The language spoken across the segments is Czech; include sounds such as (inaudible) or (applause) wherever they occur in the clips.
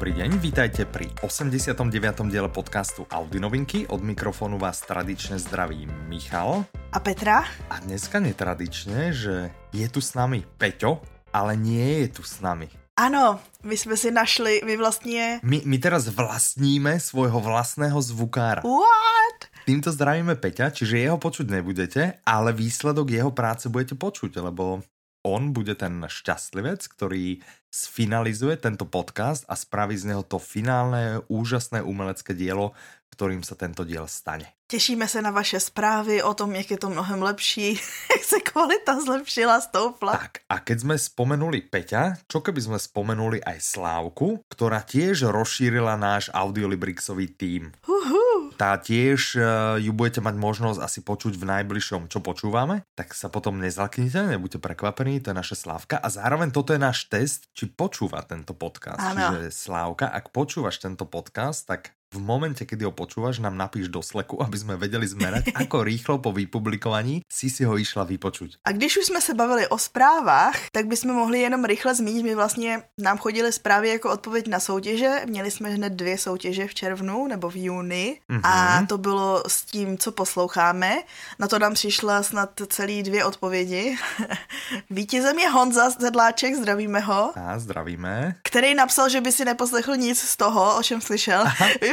dobrý deň, vítajte pri 89. diele podcastu Audi novinky. Od mikrofónu vás tradične zdraví Michal. A Petra? A dneska netradične, že je tu s nami Peťo, ale nie je tu s nami. Ano, my jsme si našli, my vlastně... My, my teraz vlastníme svojho vlastného zvukára. What? Týmto zdravíme Peťa, čiže jeho počuť nebudete, ale výsledok jeho práce budete počuť, lebo on bude ten šťastlivec, ktorý sfinalizuje tento podcast a spraví z neho to finálne, úžasné umelecké dielo, ktorým sa tento diel stane. Těšíme se na vaše zprávy o tom, jak je to mnohem lepší, (laughs) jak se kvalita zlepšila, stoupla. Tak a keď sme spomenuli Peťa, čo keby sme spomenuli aj Slávku, ktorá tiež rozšírila náš Audiolibrixový tým. Uhu. Tá tiež uh, ju budete mať možnosť asi počuť v najbližšom, čo počúvame, tak sa potom nezalknite, nebuďte prekvapení, to je naša Slávka a zároveň toto je náš test, či počúva tento podcast. Áno. Čiže Slávka, ak počúvaš tento podcast, tak v momente, kedy ho počúvaš, nám napíš do sleku, aby sme vedeli zmerať, (laughs) ako rýchlo po vypublikovaní si si ho išla vypočuť. A když už jsme se bavili o zprávách, tak bychom mohli jenom rychle zmínit, my vlastně nám chodily zprávy jako odpověď na soutěže, měli jsme hned dvě soutěže v červnu nebo v júni Mhm. a to bylo s tím, co posloucháme. Na to nám přišla snad celý dvě odpovědi. (laughs) Vítězem je Honza Sedláček, zdravíme ho. A zdravíme. který napsal, že by si neposlechl nic z toho, o čem slyšel.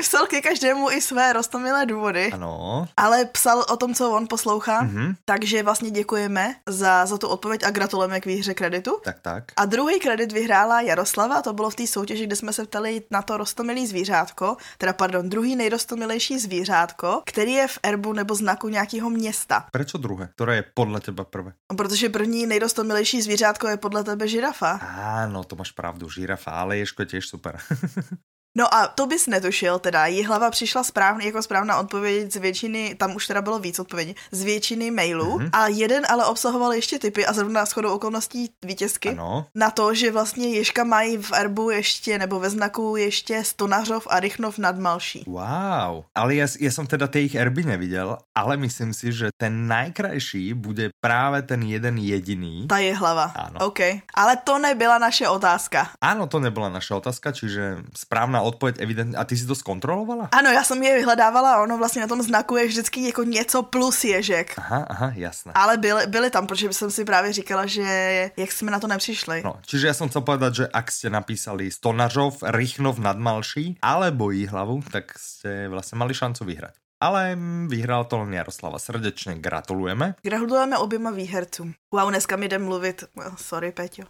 Vypsal ke každému i své rostomilé důvody. Ano. Ale psal o tom, co on poslouchá, Mhm. takže vlastně děkujeme za, za tu odpověď a gratulujeme k výhře kreditu. Tak, tak. A druhý kredit vyhrála Jaroslava, to bylo v té soutěži, kde jsme se ptali na to rostomilý zvířátko, teda pardon, druhý nejrostomilejší zvířátko, který je v erbu nebo znaku nějakého města. Prečo druhé? Ktoré je podľa teba prvé? Protože první nejrostomilejší zvířátko je podle tebe žirafa. Áno, to máš pravdu, žirafa, ale ješko je tiež super. (laughs) No a to bys netušil, teda jí hlava přišla správně, jako správná odpověď z většiny, tam už teda bylo víc odpovědí, z většiny mailů Mhm. a jeden ale obsahoval ještě typy a zrovna shodou okolností vítězky. Ano. Na to, že vlastně Ježka mají v erbu ještě, nebo ve znaku ještě Stonařov a Rychnov nad Malší. Wow. Ale ja, ja som teda tie ich erby nevidel, ale myslím si, že ten najkrajší bude práve ten jeden jediný. Ta je hlava. Ano. OK. Ale to nebyla naše otázka. Áno, to nebola naša otázka, čiže správna odpoveď evidentně. A ty si to zkontrolovala? Ano, já jsem je vyhledávala a ono vlastně na tom znaku je vždycky jako něco plus ježek. Aha, aha, jasné. Ale byly, byly tam, protože jsem si právě říkala, že jak jsme na to nepřišli. No, čiže ja som chcel povedať, že ak ste napísali Stonařov, Rychnov nad Malší alebo Jihlavu, tak ste vlastne mali šancu vyhrať. Ale vyhral to len Jaroslava. Srdečne gratulujeme. Gratulujeme oběma výhercům. Wow, dneska mi jde mluvit. Well, sorry, Peťo.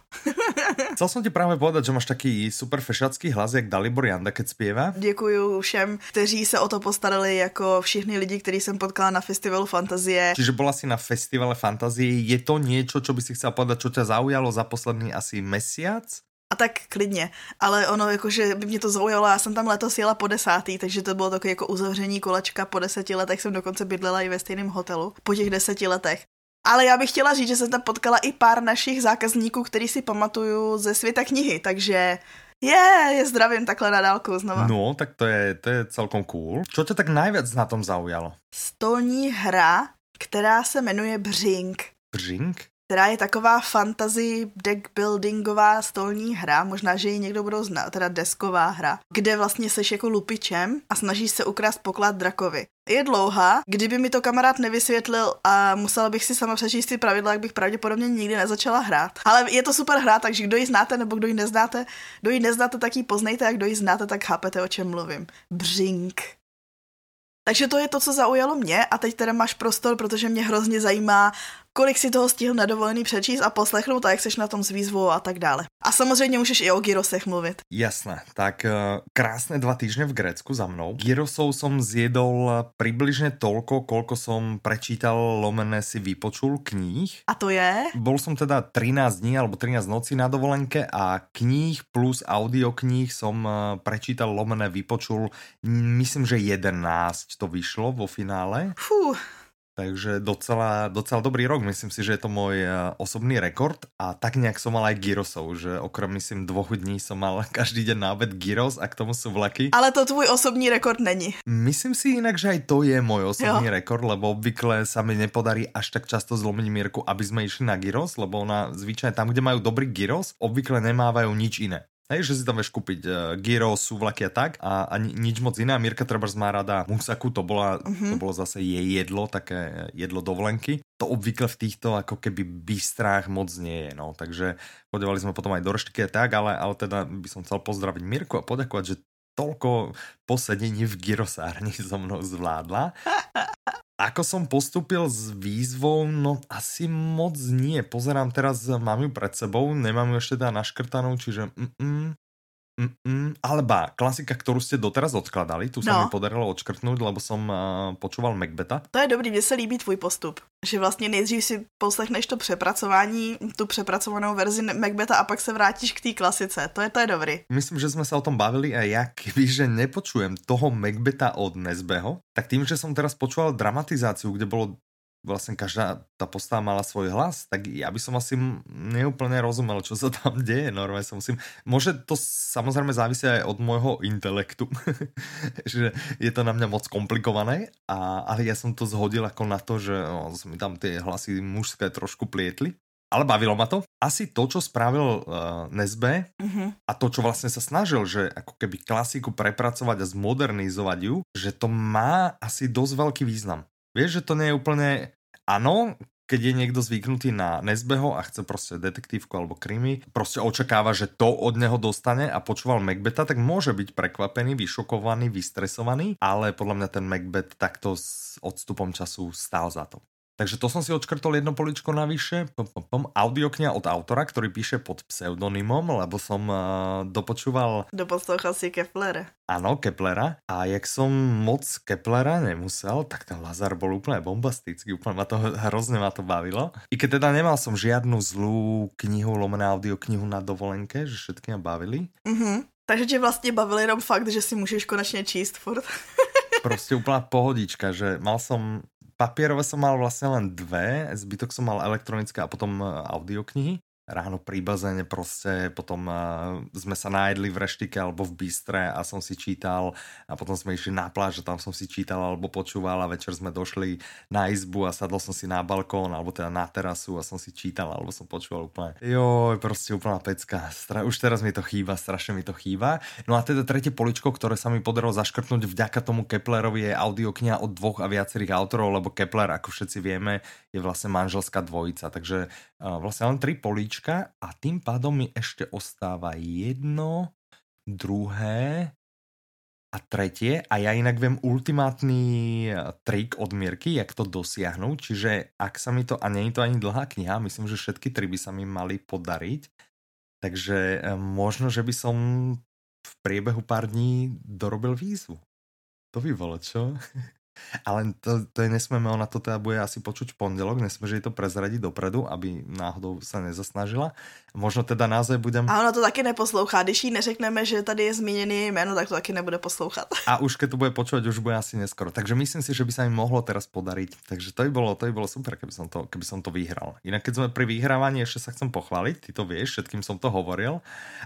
(laughs) Chcel som ti práve povedať, že máš taký super fešacký hlas, jak Dalibor Janda, keď spieva. Děkuju všem, kteří se o to postarali, jako všichni lidi, který jsem potkala na festivalu Fantazie. Čiže bola si na festivale fantazie. Je to niečo, čo by si chcel povedať, čo ťa zaujalo za posledný asi mesiac? A tak klidně, ale ono jakože by mě to zaujalo, já jsem tam letos jela po desátý, takže to bylo takové jako uzavření kolečka po deseti letech, jsem dokonce bydlela i ve stejném hotelu po těch deseti letech. Ale já bych chtěla říct, že jsem tam potkala i pár našich zákazníků, který si pamatuju ze světa knihy, takže je, je zdravím takhle na dálku znova. No, tak to je, to je celkom cool. Čo ťa tak najviac na tom zaujalo? Stolní hra, která se jmenuje Břink. Břink? Která je taková fantasy deck buildingová stolní hra, možná, že ji někdo budou znát, teda desková hra, kde vlastně seš jako lupičem a snažíš se ukrást poklad drakovi. Je dlouhá, kdyby mi to kamarád nevysvětlil a musela bych si sama přečíst ty pravidla, jak bych pravděpodobně nikdy nezačala hrát. Ale je to super hra, takže kdo ji znáte nebo kdo ji neznáte, kdo ji neznáte, tak ji poznejte a kdo ji znáte, tak chápete, o čem mluvím. Břink. Takže to je to, co zaujalo mě a teď teda máš prostor, protože mě hrozně zajímá, kolik si toho stihl na dovolený přečíst a poslechnout a jak seš na tom s výzvou a tak dále. A samozřejmě můžeš i o gyrosech mluvit. Jasné, tak uh, krásne dva týždne v Grécku za mnou. Gyrosov som zjedol približne toľko, koľko som prečítal, lomené si vypočul kníh. A to je? Bol som teda 13 dní alebo 13 nocí na dovolenke a kníh plus audiokníh som eh, prečítal, lomené vypočul, myslím, že 11 to vyšlo vo finále. Fú, Takže docela, docela dobrý rok, myslím si, že je to môj eh, osobný rekord a tak nejak som mal aj gyrosov, že okrem myslím dvoch dní som mal (laughs) každý deň na obed gyros a k tomu sú vlaky. ale to tvůj osobní rekord není. Myslím si inak, že aj to je môj osobný jo. rekord, lebo obvykle sa mi nepodarí až tak často zlomiť Mírku, aby sme išli na gyros, lebo ona zvyčajne tam, kde majú dobrý gyros, obvykle nemávajú nič iné. Hej, že si tam vieš kúpiť uh, gyro, súvlaky a tak a, a ni, nič moc iné. Mirka treba má rada musaku, to, bola, uh-huh. to bolo zase jej jedlo, také jedlo dovolenky. To obvykle v týchto ako keby bystrách moc nie je, no. Takže podívali sme potom aj do reštiky a tak, ale, ale teda by som chcel pozdraviť Mirku a poďakovať, že toľko posedení v gyrosárni (laughs) so mnou zvládla. (laughs) Ako som postupil s výzvou, no asi moc nie. Pozerám teraz, mám ju pred sebou, nemám ju ešte teda naškrtanú, čiže mm -mm, Mm-mm, alebo klasika, ktorú ste doteraz odkladali, tu sa no. mi podarilo odškrtnúť, lebo som uh, počúval Macbeta. To je dobrý, mně se líbí tvůj postup. Že vlastně nejdřív si poslechneš to přepracování, tu přepracovanou verzi Macbeta a pak se vrátíš k té klasice. To je, to je dobrý. Myslím, že jsme se o tom bavili a ja že nepočujem toho Macbeta od Nesbeho, tak tým, že som teraz počúval dramatizáciu, kde bolo vlastne každá tá postava mala svoj hlas, tak ja by som asi neúplne rozumel, čo sa (laughs) tam deje. Normálne sa musím... Môže to samozrejme závisí aj od môjho intelektu, (laughs) že je to na mňa moc komplikované, a, ale ja som to zhodil ako na to, že no, mi tam tie hlasy mužské trošku plietli. Ale bavilo ma to. Asi to, čo spravil uh, Nesbe uh-huh. a to, čo vlastne sa snažil, že ako keby klasiku prepracovať a zmodernizovať ju, že to má asi dosť veľký význam. Vieš, že to nie je úplne... Ano, keď je niekto zvyknutý na Nesbeho a chce prostě detektívku alebo krimi, prostě očakáva, že to od neho dostane a počúval Macbeta, tak môže byť prekvapený, vyšokovaný, vystresovaný, ale podľa mňa ten Macbeth takto s odstupom času stál za to. Takže to som si odškrtol jedno poličko navyše. Audiokňa od autora, ktorý píše pod pseudonymom, lebo som uh, dopočúval... Doposlouchal si Keplera. Áno, Keplera. A jak som moc Keplera nemusel, tak ten Lazar bol úplne bombastický. Úplne ma to, (laughs) hrozne ma to bavilo. I keď teda nemal som žiadnu zlú knihu, lomené audioknihu na dovolenke, že všetky ma bavili. Mm-hmm. Takže tě vlastně bavil jenom fakt, že si můžeš konečně číst furt. (laughs) prostě úplná pohodička, že mal som papierové som mal vlastne len dve, zbytok som mal elektronické a potom eh, audioknihy ráno pri bazéne prostě potom uh, sme sa najedli v reštike alebo v bystre a som si čítal a potom sme išli na pláž a tam som si čítal alebo počúval a večer sme došli na izbu a sadol som si na balkón alebo teda na terasu a som si čítal alebo som počúval úplne. Jo, prostě úplná pecka. Stra už teraz mi to chýba, strašne mi to chýba. No a teda tretie poličko, ktoré sa mi podarilo zaškrtnúť vďaka tomu Keplerovi je audiokniha od dvoch a viacerých autorov, lebo Kepler, ako všetci vieme, je vlastne manželská dvojica. Takže vlastne len tri polička a tým pádom mi ešte ostáva jedno, druhé a tretie a ja inak viem ultimátny eh, trik od Mirky, jak to dosiahnuť, čiže ak sa mi to, a je to ani dlhá kniha, myslím, že všetky tri by sa mi mali podariť, takže eh, možno, že by som v priebehu pár dní dorobil výzvu. To by bolo, čo? (laughs) Ale to, to je nesmeme, ona to teda bude asi počuť v pondelok, nesmeme, že to prezradit dopredu, aby náhodou se nezasnažila. Možno teda název budem... A ona to taky neposlouchá, když jí neřekneme, že tady je zmíněný jméno, tak to taky nebude poslouchat. A už keď to bude počúvať, už bude asi neskoro. Takže myslím si, že by sa mi mohlo teraz podariť. Takže to by bolo, to by bolo super, keby som to, keby som to vyhral. Inak keď sme pri vyhrávaní, ešte sa chcem pochváliť, ty to vieš, všetkým som to hovoril.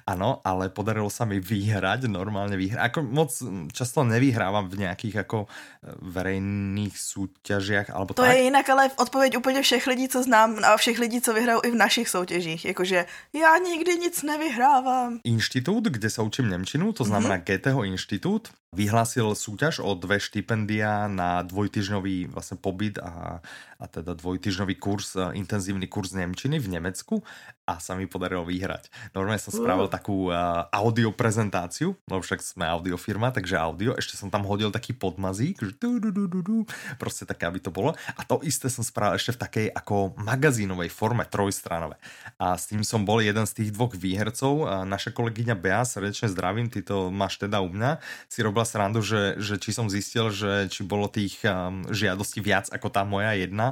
Ano, ale podarilo sa mi vyhrať, normálne vyhrať. Ako moc často nevyhrávam v nejakých ako e, verejných súťažiach alebo To tak. je jinak, ale odpověď úplně všech lidí, co znám a všech lidí, co vyhrajou i v našich soutěžích. Jakože já nikdy nic nevyhrávám. Inštitút, kde sa učím Nemčinu, to znamená mm-hmm. Goetheho inštitút, vyhlásil súťaž o dve štipendia na dvojtyžňový vlastne pobyt a, a teda dvojtyžňový kurz, e, intenzívny kurz Nemčiny v Nemecku a sa mi podarilo vyhrať. Normálne som spravil uh. takú uh, audio prezentáciu, lebo však sme audiofirma, takže audio, ešte som tam hodil taký podmazík, že du, du, du, du, du, prostě také, aby to bolo. A to isté som spravil ešte v takej ako magazínovej forme, trojstranové. A s tým som bol jeden z tých dvoch výhercov, a naša kolegyňa Bea, srdečne zdravím, ty to máš teda u mňa, si robila srandu, že, že či som zistil, že či bolo tých um, žiadostí viac ako tá moja jedna,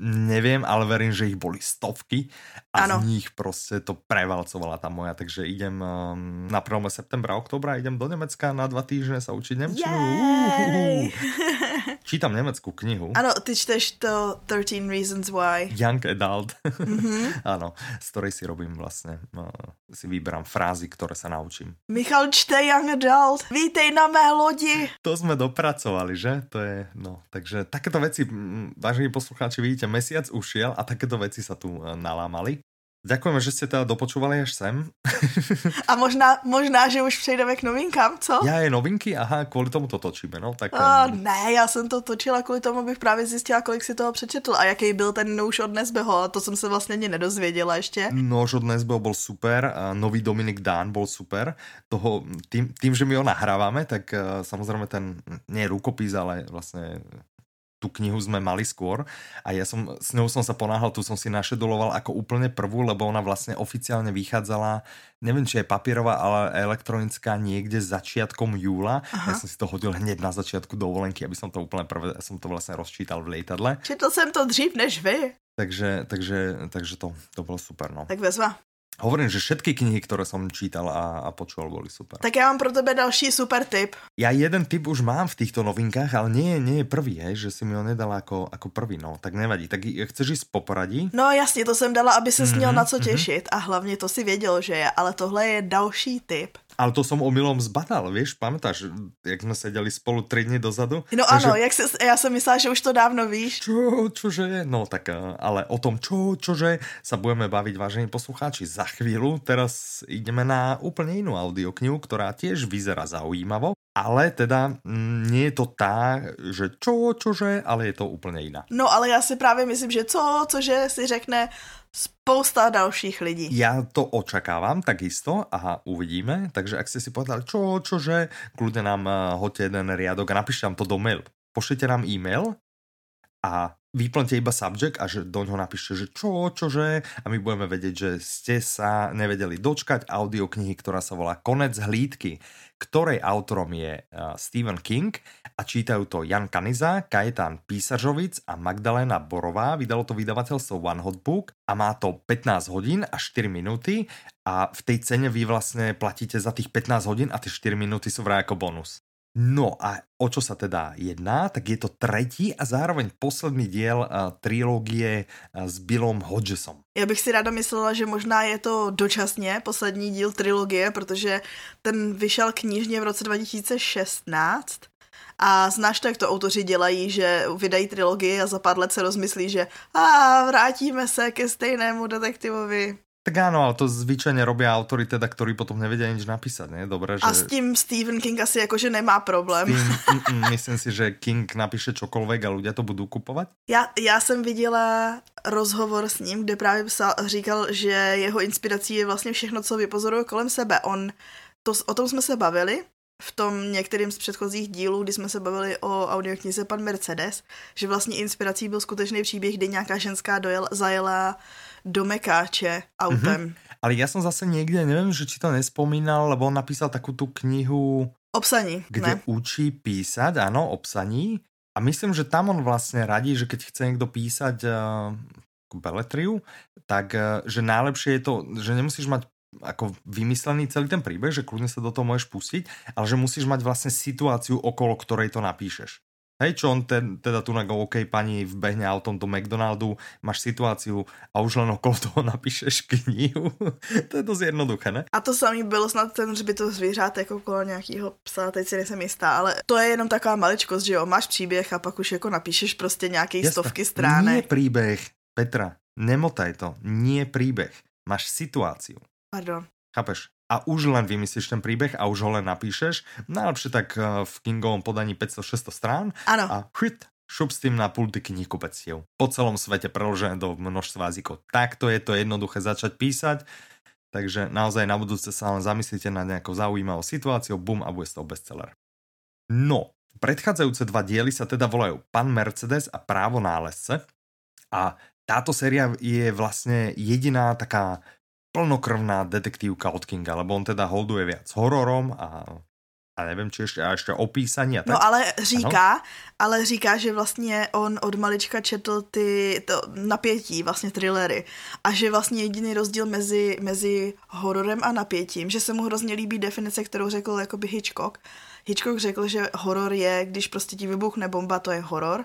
neviem, ale verím, že ich boli stovky a ano. z nich prostě to prevalcovala ta moja, takže idem um, na 1. septembra, oktobra idem do Nemecka na dva týždne sa učiť Nemčinu. Čítam nemeckú knihu. Ano, ty čteš to 13 Reasons Why. Young Adult. (laughs) Mm-hmm. Áno, z ktorej si robím vlastne, uh, si vyberám frázy, ktoré sa naučím. Michal čte Young Adult, vítej na mé lodi. To sme dopracovali, že? To je, no, takže takéto veci, vážení poslucháči, vidíte, mesiac ušiel a takéto veci sa tu uh, nalámali. Ďakujeme, že ste teda dopočúvali až sem. (laughs) A možná, možná, že už přejdeme k novinkám, co? Já je novinky? Aha, kvůli tomu to točíme, no. Tak, A, ne, já jsem to točila kvůli tomu, abych právě zjistila, kolik si toho přečetl a jaký byl ten nůž od Nesbeho. A to jsem se vlastně ani nedozvěděla ještě. Nož od Nesbeho byl super, a nový Dominik Dán byl super. Toho, tým, tým, že my ho nahráváme, tak uh, samozřejmě ten, nie rukopis, ale vlastně tu knihu sme mali skôr a ja som, s ňou som sa ponáhal, tu som si našeduloval ako úplne prvú, lebo ona vlastne oficiálne vychádzala, neviem, či je papierová, ale elektronická niekde začiatkom júla. Aha. Ja som si to hodil hneď na začiatku dovolenky, aby som to úplne prvé, som to vlastne rozčítal v lietadle. Četl jsem to dřív než vy. Takže, takže, takže to, to bylo super, no. Tak vezva. Hovorím, že všetky knihy, ktoré som čítal a, a počul, boli super. Tak já mám pro tebe další super tip. Ja jeden tip už mám v týchto novinkách, ale nie, nie je prvý, hej, že si mi ho nedala ako, ako prvý, no, tak nevadí. Tak chceš ísť po poradí? No jasně, to jsem dala, aby se mm-hmm, měl na co těšit mm-hmm. a hlavně to si věděl, že je, ale tohle je další tip. Ale to som omylom zbadal, vieš, pamätáš, jak sme sedeli spolu 3 dny dozadu? No Takže... ano, jak se, já jsem myslela, že už to dávno víš. Čo, čože? No tak, ale o tom čo, čože sa budeme baviť, vážení poslucháči, za chvíľu. Teraz ideme na úplne inú audioknihu, ktorá tiež vyzerá zaujímavo, ale teda mm, nie je to tá, že čo, čože, ale je to úplne iná. No ale já si právě myslím, že co, cože si řekne spousta dalších lidí. Ja to očakávam takisto a uvidíme, takže ak ste si povedali, čo, čože, kľudne nám eh, hoďte jeden riadok a napíšte nám to do mail. Pošlite nám e-mail a vyplňte iba subject a že do ňoho napíšte, že čo, čože a my budeme vedieť, že ste sa nevedeli dočkať audioknihy, ktorá sa volá Konec hlídky, ktorej autorom je uh, Stephen King a čítajú to Jan Kaniza, Kajetán Písařovic a Magdalena Borová. Vydalo to vydavateľstvo One Hot Book a má to 15 hodín a 4 minúty a v tej cene vy vlastne platíte za tých 15 hodín a tie 4 minúty sú vraj ako bonus. No a o čo sa teda jedná, tak je to tretí a zároveň posledný diel trilógie uh, s Billom Hodgesom. Já bych si ráda myslela, že možná je to dočasně poslední díl trilogie, protože ten vyšel knižně v roce 2016 a znáš to, jak to autoři dělají, že vydají trilogii a za pár let se rozmyslí, že a vrátíme se ke stejnému detektivovi. Tak áno, ale to zvyčajne robia autory teda, ktorí potom nevedia nič napísať, nie? Dobre, že... A s tím Stephen King asi jakože nemá problém. Tým, (laughs) mm, mm, myslím si, že King napíše čokoľvek a ľudia to budú kupovat. Já, já jsem viděla rozhovor s ním, kde právě psal, říkal, že jeho inspirací je vlastně všechno, co vypozoruje kolem sebe. On, to, o tom jsme se bavili v tom některým z předchozích dílů, kdy jsme se bavili o audioknize Pan Mercedes, že vlastně inspirací byl skutečný příběh, kdy nějaká ženská dojel, zajela do Mekáče autem. Mm-hmm. Ale já jsem zase někde, nevím, že či to nespomínal, lebo on napísal takovou tu knihu... Obsaní, Kde ne? učí písať, ano, obsaní. A myslím, že tam on vlastně radí, že keď chce někdo písať uh, beletriu, tak uh, že najlepšie je to, že nemusíš mať ako vymyslený celý ten príbeh, že kľudne sa do toho môžeš pustiť, ale že musíš mať vlastne situáciu, okolo ktorej to napíšeš. Hej, čo on ten, teda tu na go, OK, pani vbehne autom do McDonaldu, máš situáciu a už len okolo toho (laughs) napíšeš knihu. (laughs) to je dosť jednoduché, ne? A to samý bylo snad ten hřbitov zvířat jako okolo nějakého psa, teď si nejsem jistá, ale to je jenom taková maličkost, že jo, máš příběh a pak už jako napíšeš prostě nějaký stovky stránek. Nie príbeh, Petra, nemotaj to, nie príbeh, máš situáciu. Pardon. Chápeš? A už len vymyslíš ten príbeh a už ho len napíšeš. Najlepšie tak eh, v Kingovom podaní 500-600 strán. Ano. A chut, šup s tým na pulty knihkupectiev. Po celom svete preložené do množstva jazykov. Takto je to jednoduché začať písať. Takže naozaj na budúce sa len zamyslíte na nejakou zaujímavou situáciou, bum a bude z toho bestseller. No, predchádzajúce dva diely sa teda volajú Pan Mercedes a Právo nálezce. A táto séria je vlastne jediná taká plnokrvná detektívka od Kinga, lebo on teda holduje viac hororom a a nevím, či ještě, a ještě opísaní a tak. No ale říká, ano? ale říká, že vlastně on od malička četl ty to napětí, vlastně thrillery a že vlastně jediný rozdíl mezi, mezi hororem a napětím, že se mu hrozně líbí definice, kterou řekl jakoby Hitchcock, Hitchcock řekl, že horor je, když prostě ti vybuchne bomba, to je horor.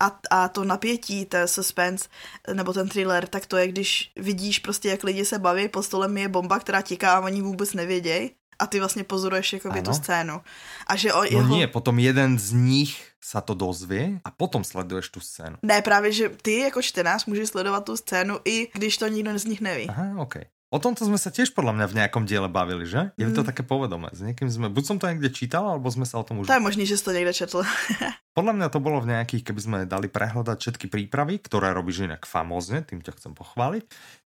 A, a to napětí, ten suspense, nebo ten thriller, tak to je, když vidíš prostě, jak lidi se baví, pod stolem je bomba, která tiká a oni vůbec nevědějí. A ty vlastně pozoruješ jakoby tu scénu. A že o no jeho... nie, potom jeden z nich sa to dozvie a potom sleduješ tu scénu. Ne, právě, že ty jako čtenář můžeš sledovat tu scénu i když to nikdo z nich neví. Aha, OK. O tomto sme sa tiež podľa mňa v nejakom diele bavili, že? Je mm. to také povedomé. S niekým sme, buď som to niekde čítal, alebo sme sa o tom už... To je možný, že si to niekde četl. (laughs) podľa mňa to bolo v nejakých, keby sme dali prehľadať všetky prípravy, ktoré robíš inak famózne, tým ťa chcem pochváliť,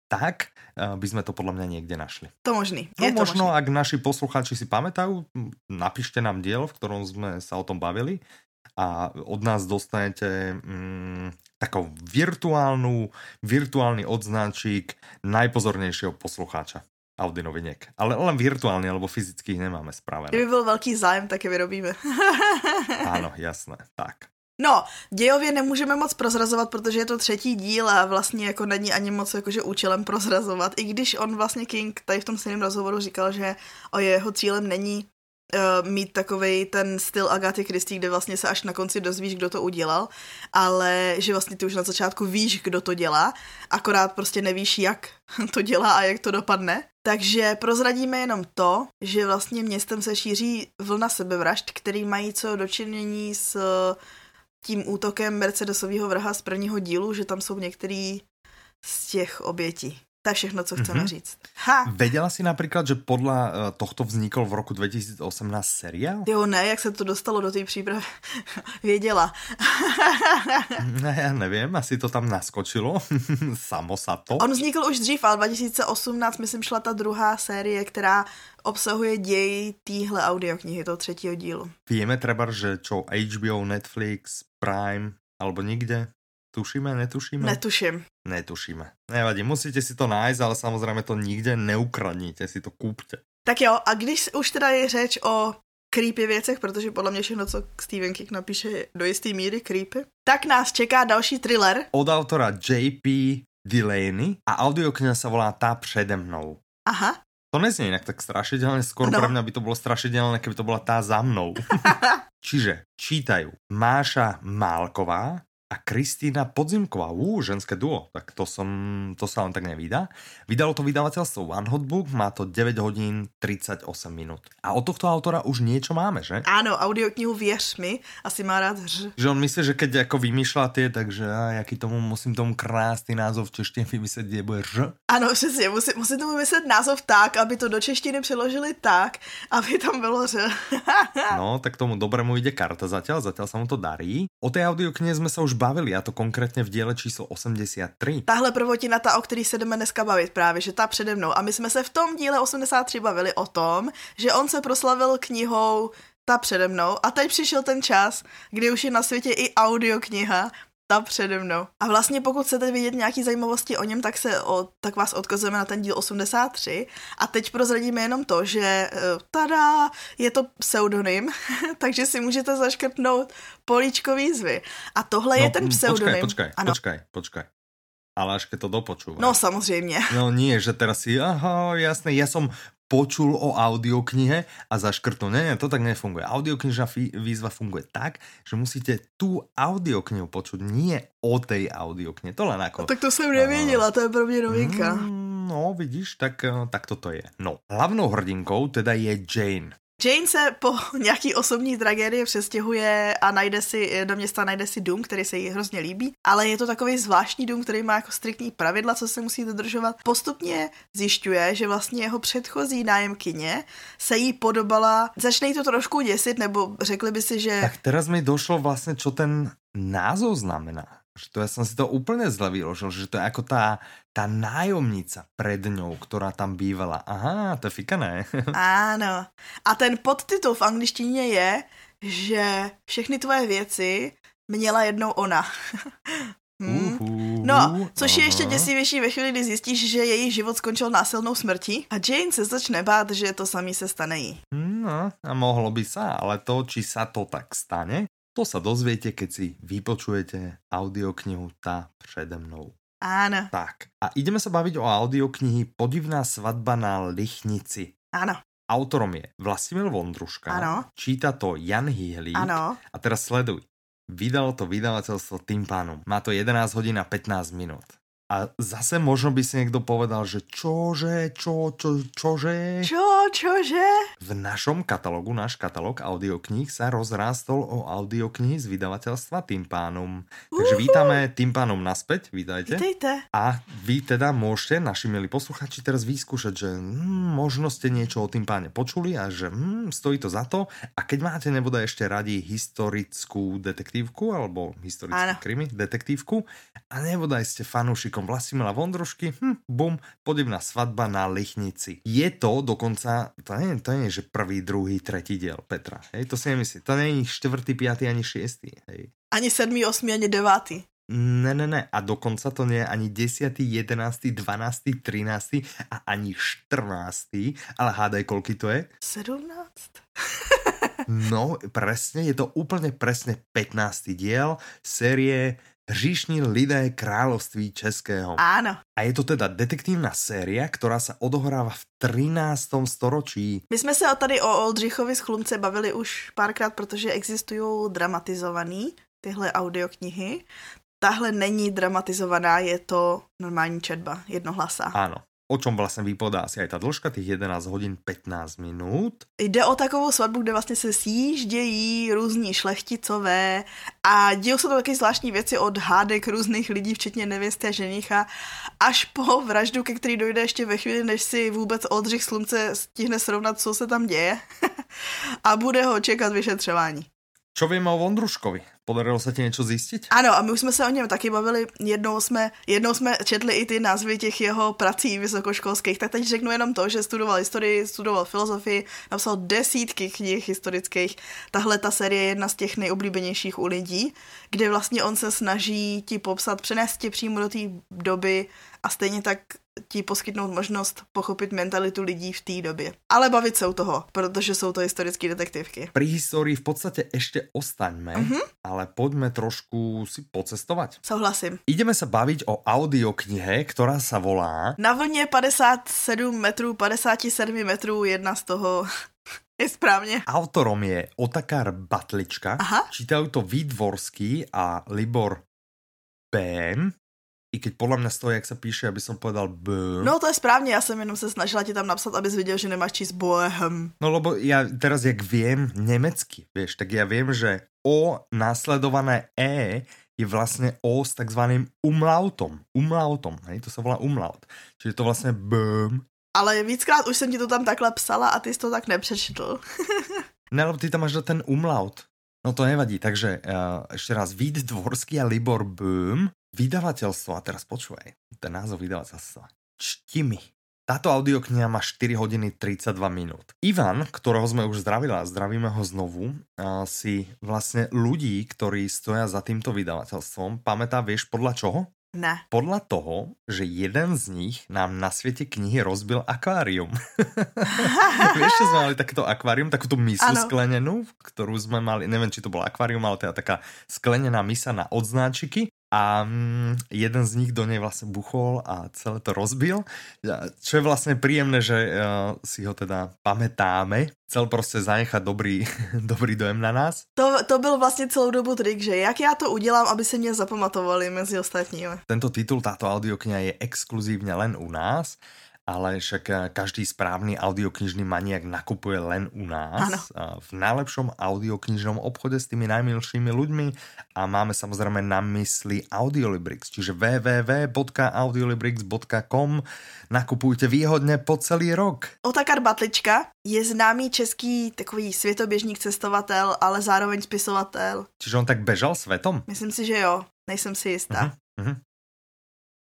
tak uh, by sme to podľa mňa niekde našli. To možný. Je no to možno, možný. ak naši poslucháči si pamätajú, napíšte nám diel, v ktorom sme sa o tom bavili a od nás dostanete mm, takou virtuálnu, virtuálny odznáčik najpozornejšieho poslucháča. Audi noviniek. Ale len virtuálne, alebo fyzicky ich nemáme spravené. Kdyby byl velký zájem, tak je vyrobíme. (laughs) Áno, jasné. Tak. No, dějově nemůžeme moc prozrazovat, protože je to třetí díl a vlastně jako není ani moc jakože účelem prozrazovat. I když on vlastně King tady v tom stejném rozhovoru říkal, že o jeho cílem není uh, mít takový ten styl Agaty Christie, kde vlastně se až na konci dozvíš, kdo to udělal, ale že vlastně ty už na začátku víš, kdo to dělá, akorát prostě nevíš, jak (laughs) to dělá a jak to dopadne. Takže prozradíme jenom to, že vlastně městem se šíří vlna sebevražd, který mají co dočinění s tím útokem Mercedesového vraha z prvního dílu, že tam jsou některý z těch obětí. To je všechno, co chceme mm-hmm. říct. Ha! Věděla si například, že podle uh, tohto vznikl v roku 2018 seriál? Jo, ne, jak se to dostalo do té přípravy. (laughs) Věděla. (laughs) ne, já nevím, asi to tam naskočilo. (laughs) Samo sa to. On vznikl už dřív, ale 2018, myslím, šla ta druhá série, která obsahuje děj téhle audioknihy, toho třetího dílu. Víme třeba, že čo HBO, Netflix, Prime, alebo nikde? Tušíme, netušíme? Netuším. Netušíme. Nevadí, musíte si to nájsť, ale samozřejmě to nikde neukradníte, si to kúpte. Tak jo, a když už teda je řeč o creepy věcech, protože podle mě všechno, co Stephen King napíše, je do jisté míry creepy, tak nás čeká další thriller. Od autora J.P. Delaney a audiokniha sa volá Tá přede mnou. Aha. To neznie inak tak strašidelne, skôr no. pre mňa by to bolo strašidelné, keby to bola tá za mnou. (laughs) Čiže čítajú Máša Málková, a Kristýna Podzimková, ú, ženské duo, tak to som, to sa len tak nevída. Vydalo to vydavateľstvo One Hot Book, má to 9 hodín 38 minút. A od tohto autora už niečo máme, že? Áno, audioknihu Věř mi, asi má rád hř. Že on myslí, že keď ako vymýšľa tie, takže a, jaký tomu, musím tomu krásný názov v češtině vymyslet, kde bude ř. Ano, přesně, musí, musí tomu vymyslet názov tak, aby to do češtiny přeložili tak, aby tam bylo ř. (laughs) no, tak tomu dobrému ide karta zatiaľ, zatiaľ sa mu to darí. O tej audioknihe sme sa už bavili, a to konkrétně v díle číslo 83. Tahle prvotina, ta, o který se jdeme dneska bavit právě, že ta přede mnou. A my jsme se v tom díle 83 bavili o tom, že on se proslavil knihou ta přede mnou a teď přišel ten čas, kdy už je na světě i audiokniha ta přede mnou. A vlastně pokud chcete vidět nějaké zajímavosti o něm, tak, se o, tak vás odkazujeme na ten díl 83 a teď prozradíme jenom to, že eh, tada, je to pseudonym, (laughs) takže si můžete zaškrtnout políčko výzvy. A tohle no, je ten pseudonym. Počkaj, počkaj, ano. počkaj, počkaj. Ale až keď to dopočúvaj. No samozřejmě. No nie, že teraz si, aha, jasné, ja som počul o audioknihe a zaškrtnul. Nie, nie, to tak nefunguje. Audioknižná výzva funguje tak, že musíte tú audioknihu počuť, nie o tej audioknihe. To len ako... tak to jsem nevěděla, to je pro mě novinka. Mm, no, vidíš, tak, eh, tak toto je. No, hlavnou hrdinkou teda je Jane. Jane se po (laughs) nějaký osobní tragédii přestěhuje a najde si do města najde si dům, který se jí hrozně líbí, ale je to takový zvláštní dům, který má jako striktní pravidla, co se musí dodržovat. Postupně zjišťuje, že vlastně jeho předchozí nájemkyně se jí podobala, začne jí to trošku děsit, nebo řekli by si, že... Tak teraz mi došlo vlastně, co ten názov znamená. Že to ja som si to úplne zle vyložil, že to je ako tá, tá nájomnica pred ňou, ktorá tam bývala. Aha, to je fikané. (laughs) Áno. A ten podtitul v angličtině je, že všechny tvoje věci měla jednou ona. (laughs) Hmm. No, což je ještě děsivější ve chvíli, kdy zjistíš, že její život skončil násilnou smrtí a Jane se začne bát, že to samý se stane jí. No, a mohlo by sa, ale to, či sa to tak stane, to sa dozviete, keď si vypočujete audioknihu Tá přede mnou. Áno. Tak, a ideme sa baviť o audioknihy Podivná svadba na Lichnici. Áno. Autorom je Vlastimil Vondruška. Áno. Číta to Jan Hihlík. Áno. A teraz sleduj. Vydalo to vydavateľstvo Tým pánom. Má to 11 hodín a 15 minút. A zase možno by si niekto povedal, že čože, čo, čo, čože? Čo, čože? V našom katalógu, náš katalóg audiokníh sa rozrástol o audioknihy z vydavateľstva tým pánom. Takže vítame tým pánom naspäť, vítajte. Vítejte. A vy teda môžete, naši milí posluchači, teraz vyskúšať, že hm, možno ste niečo o tým páne počuli a že hm, stojí to za to. A keď máte nebude ešte radi historickú detektívku alebo historickú Áno. krimi detektívku a nebodaj ste fanúšikom Vlastimila Vondrušky, hm, bum, podivná svadba na Lichnici. Je to dokonca, to nie, to nie je, že prvý, druhý, tretí diel Petra. Hej, to si nemyslí. To nie je štvrtý, piatý ani šiestý. Hej. Ani sedmý, osmý, ani devátý. Ne, ne, ne. A dokonca to nie je ani 10., 11., 12., 13. a ani 14. Ale hádaj, koľky to je? Sedmnáct? (laughs) No, presne, je to úplne presne 15. diel série Hříšní lidé království českého. Áno. A je to teda detektívna séria, ktorá sa odohráva v 13. storočí. My jsme se o tady o Oldřichovi z Chlumce bavili už párkrát, protože existují dramatizovaný tyhle audioknihy. Tahle není dramatizovaná, je to normální četba, jednohlasá. Áno. O čom vlastne vypadá asi aj tá dĺžka, tých 11 hodín 15 minút. Jde o takovou svatbu, kde vlastně se sjíždějí různí šlechticové a dějou se to taky zvláštní věci od hádek různých lidí, včetně nevěsty a ženicha, až po vraždu, ke který dojde ještě ve chvíli, než si vůbec Oldřich Slunce stihne srovnat, co se tam děje (laughs) a bude ho čekat vyšetřování. Čo vieme o Vondruškovi? Podarilo sa ti niečo zistiť? Ano, a my už jsme se o něm taky bavili, jednou jsme, jednou jsme četli i ty názvy těch jeho prací vysokoškolských, tak teď řeknu jenom to, že studoval historii, studoval filozofii, napsal desítky knih historických. Tahle ta série je jedna z těch nejoblíbenějších u lidí, kde vlastně on se snaží ti popsat, přenést ti přímo do té doby a stejně tak ti poskytnout možnost pochopit mentalitu lidí v té době. Ale bavit se u toho, protože jsou to historické detektivky. Pri histórii v podstate ešte ostaňme, Mhm. ale poďme trošku si pocestovať. Souhlasím. Ideme sa baviť o audioknihe, ktorá sa volá Na vlně 57 metrů, 57 metrů, jedna z toho (laughs) je správně. Autorom je Otakar Batlička, Aha. čítajú to Výdvorský a Libor Bém, i keď podľa mňa stojí, jak sa píše, aby som povedal B. No to je správně, já jsem jenom se snažila ti tam napsat, abys viděl, že nemáš číst bohem. No lebo ja teraz, jak viem nemecky, vieš, tak ja viem, že O následované E je vlastne O s takzvaným umlautom. Umlautom, hej, to sa volá umlaut. Čiže to vlastne BM. Ale víckrát už jsem ti to tam takhle psala a ty jsi to tak nepřečetl. (laughs) Ne, lebo ty tam máš ten umlaut. No to nevadí, takže uh, ešte raz Vít Dvorský a Libor Böhm, vydavateľstvo, a teraz počúvaj, ten názov vydavateľstva. Čtimi. Táto audiokniha má 4 hodiny 32 minút. Ivan, ktorého sme už zdravili a zdravíme ho znovu, si vlastne ľudí, ktorí stoja za týmto vydavateľstvom, pamätá, vieš podľa čoho? Ne. Podľa toho, že jeden z nich nám na svete knihy rozbil akvárium. (laughs) Vieš, že sme mali takéto akvárium, takúto misu Áno. sklenenú, ktorú sme mali, neviem, či to bolo akvárium, ale teda taká sklenená misa na odznáčiky a mm, jeden z nich do nej vlastne buchol a celé to rozbil. Čo je vlastne príjemné, že uh, si ho teda pamätáme. Chcel proste zanechať dobrý, (laughs) dobrý dojem na nás. To, to byl vlastně celou dobu trik, že jak já to udělám, aby se mě zapamatovali mezi ostatními. Tento titul, táto audiokniha je exkluzívne len u nás, ale však eh, každý správny audioknižný maniak nakupuje len u nás. Eh, V najlepšom audioknižnom obchode s tými najmilšími ľuďmi a máme samozrejme na mysli Audiolibrix, čiže www.audiolibrix.com nakupujte výhodne po celý rok. Otakar Batlička je známý český takový světoběžník cestovatel, ale zároveň spisovatel. Čiže on tak bežal svetom? Myslím si, že jo. Nejsem si jistá. Mhm, mhm.